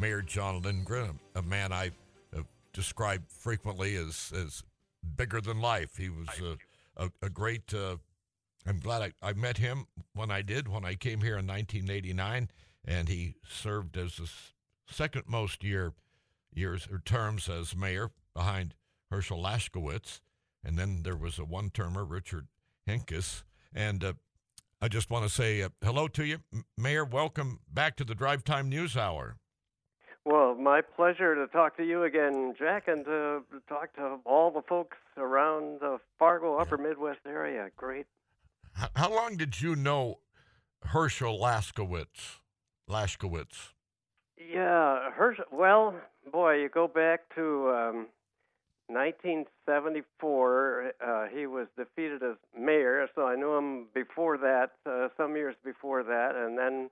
Mayor Jon Lindgren, a man I uh, describe frequently as as bigger than life. He was a, a, great. Uh, I'm glad I, I met him when I did when I came here in 1989, and he served as the second most year years or terms as mayor behind Herschel Lashkowitz, and then there was a one-termer Richard Hentges, and uh, I just want to say uh, hello to you, Mayor. Welcome back to the Drive Time News Hour. Well, my pleasure to talk to you again, Jack, and to talk to all the folks around the Fargo Upper Midwest area. Great. How long did you know Herschel Lashkowitz? Lashkowitz. Yeah, Herschel. Well, boy, you go back to um, 1974. Uh, he was defeated as mayor, so I knew him before that, uh, some years before that, and then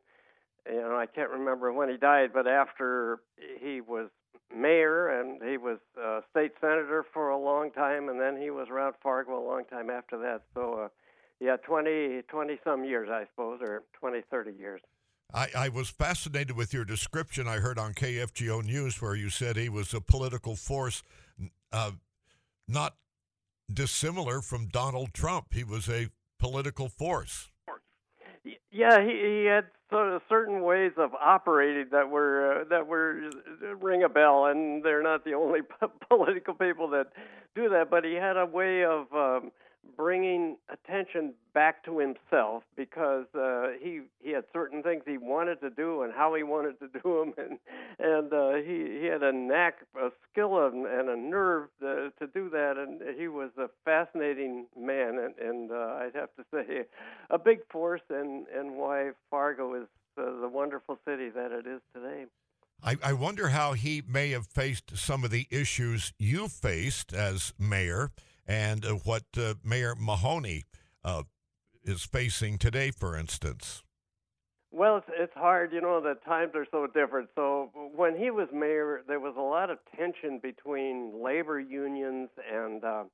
you know, I can't remember when he died, but after he was mayor and he was uh, state senator for a long time, and then he was around Fargo a long time after that. So, uh, yeah, 20, 20 some years, I suppose, or 20, 30 years. I, I was fascinated with your description I heard on KFGO News where you said he was a political force uh, not dissimilar from Donald Trump. He was a political force. Yeah, he, he had of certain ways of operating that were uh, that were uh, ring a bell, and they're not the only political people that do that. But he had a way of um, bringing attention back to himself because uh, he he had certain things he wanted to do and how he wanted to do them, and and uh, he he had a knack, a skill, and, and a nerve to, to do that, and he was a fascinating man, and and uh, I'd have to say a big force, and and why Fargo is uh, the wonderful city that it is today. I, I wonder how he may have faced some of the issues you faced as mayor and uh, what uh, Mayor Mahoney uh, is facing today, for instance? Well, it's, it's hard, you know, the times are so different. So when he was mayor, there was a lot of tension between labor unions and uh,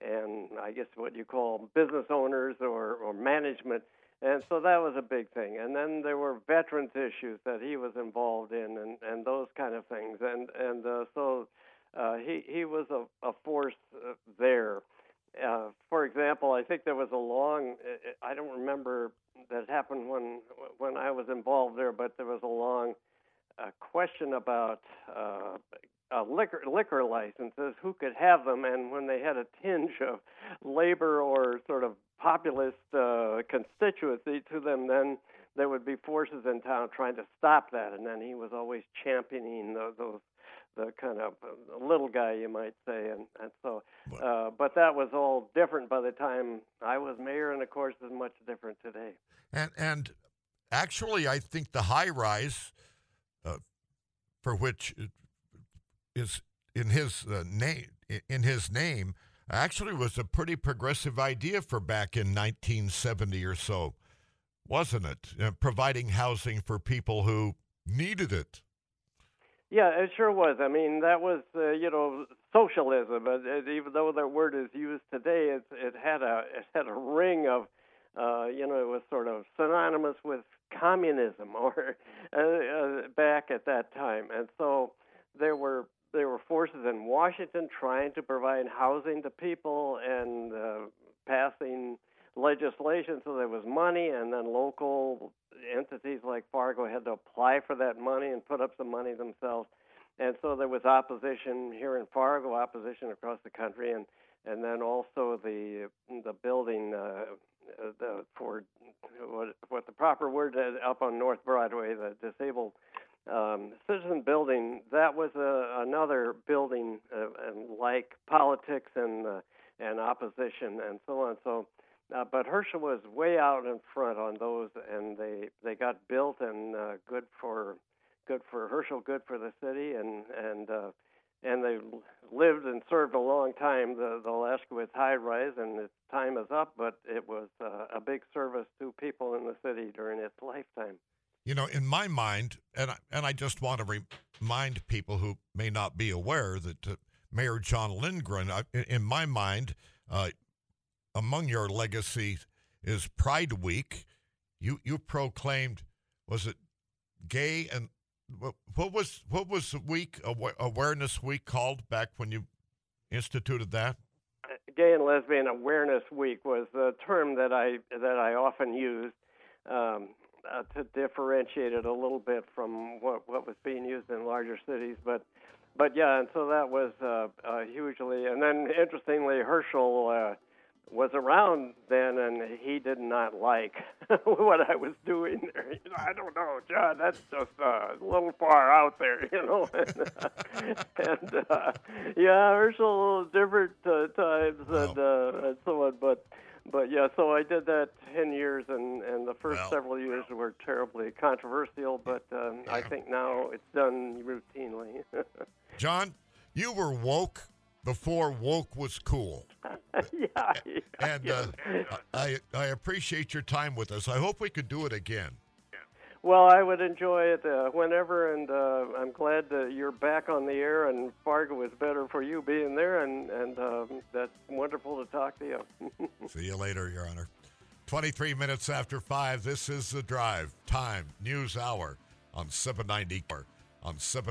and I guess what you call business owners or, or management. And so that was a big thing. And then there were veterans issues that he was involved in and, and those kind of things. And and uh, so uh, he he was a, a force uh, there. Uh, for example, I think there was a long uh, I don't remember that happened when when I was involved there, but there was a long uh, question about liquor liquor licenses, who could have them, and when they had a tinge of labor or sort of populist constituency to them, then there would be forces in town trying to stop that, and then he was always championing the, those the kind of uh, little guy, you might say, and and so. Uh, but that was all different by the time I was mayor, and of course, is much different today. And and actually, I think the high rise, uh, for which is in his uh, name in his name, actually was a pretty progressive idea for back in 1970 or so, wasn't it? Uh, providing housing for people who needed it. Yeah, it sure was. I mean, that was uh, you know socialism, but it, even though that word is used today, it it had a it had a ring of uh, you know it was sort of synonymous with communism or uh, uh, back at that time, and so there were there were forces in Washington trying to provide housing to people and uh, passing legislation so there was money, and then local entities like Fargo had to apply for that money and put up some money themselves. And so there was opposition here in Fargo, opposition across the country, and and then also the the building uh, the for what what the proper word is up on North Broadway, the disabled um, citizen building. That was a, another building, uh, and like politics and uh, and opposition and so on. So uh, but Herschel was way out in front on those, and they they got built and uh, good for good for Herschel, good for the city, and and uh, and they lived and served a long time. The the Lashkowitz High Rise, and its time is up, but it was uh, a big service to people in the city during its lifetime. You know, in my mind, and I, and I just want to remind people who may not be aware that uh, Mayor Jon Lindgren, uh, in my mind, uh, among your legacies is Pride Week. You you proclaimed was it gay and what was what was the week awareness week called back when you instituted that? Gay and Lesbian Awareness Week was the term that I that I often used um, uh, to differentiate it a little bit from what what was being used in larger cities. But but yeah, and so that was uh, uh, hugely. And then interestingly, Herschel uh, was around then, and he did not like what I was doing there. You know, I don't know, Jon. That's just uh, a little far out there, you know. and uh, yeah, a little different uh, times and, uh, and so on, but. But yeah, so I did that ten years, and and the first well, several years were terribly controversial. But um, yeah. I think now it's done routinely. Jon, you were woke before woke was cool. yeah, And uh, I I appreciate your time with us. I hope we could do it again. Well, I would enjoy it uh, whenever, and uh, I'm glad that you're back on the air. And Fargo is better for you being there, and and um, that's wonderful to talk to you. See you later, Your Honor. 23 minutes after five. This is the drive time news hour on 790 on 7.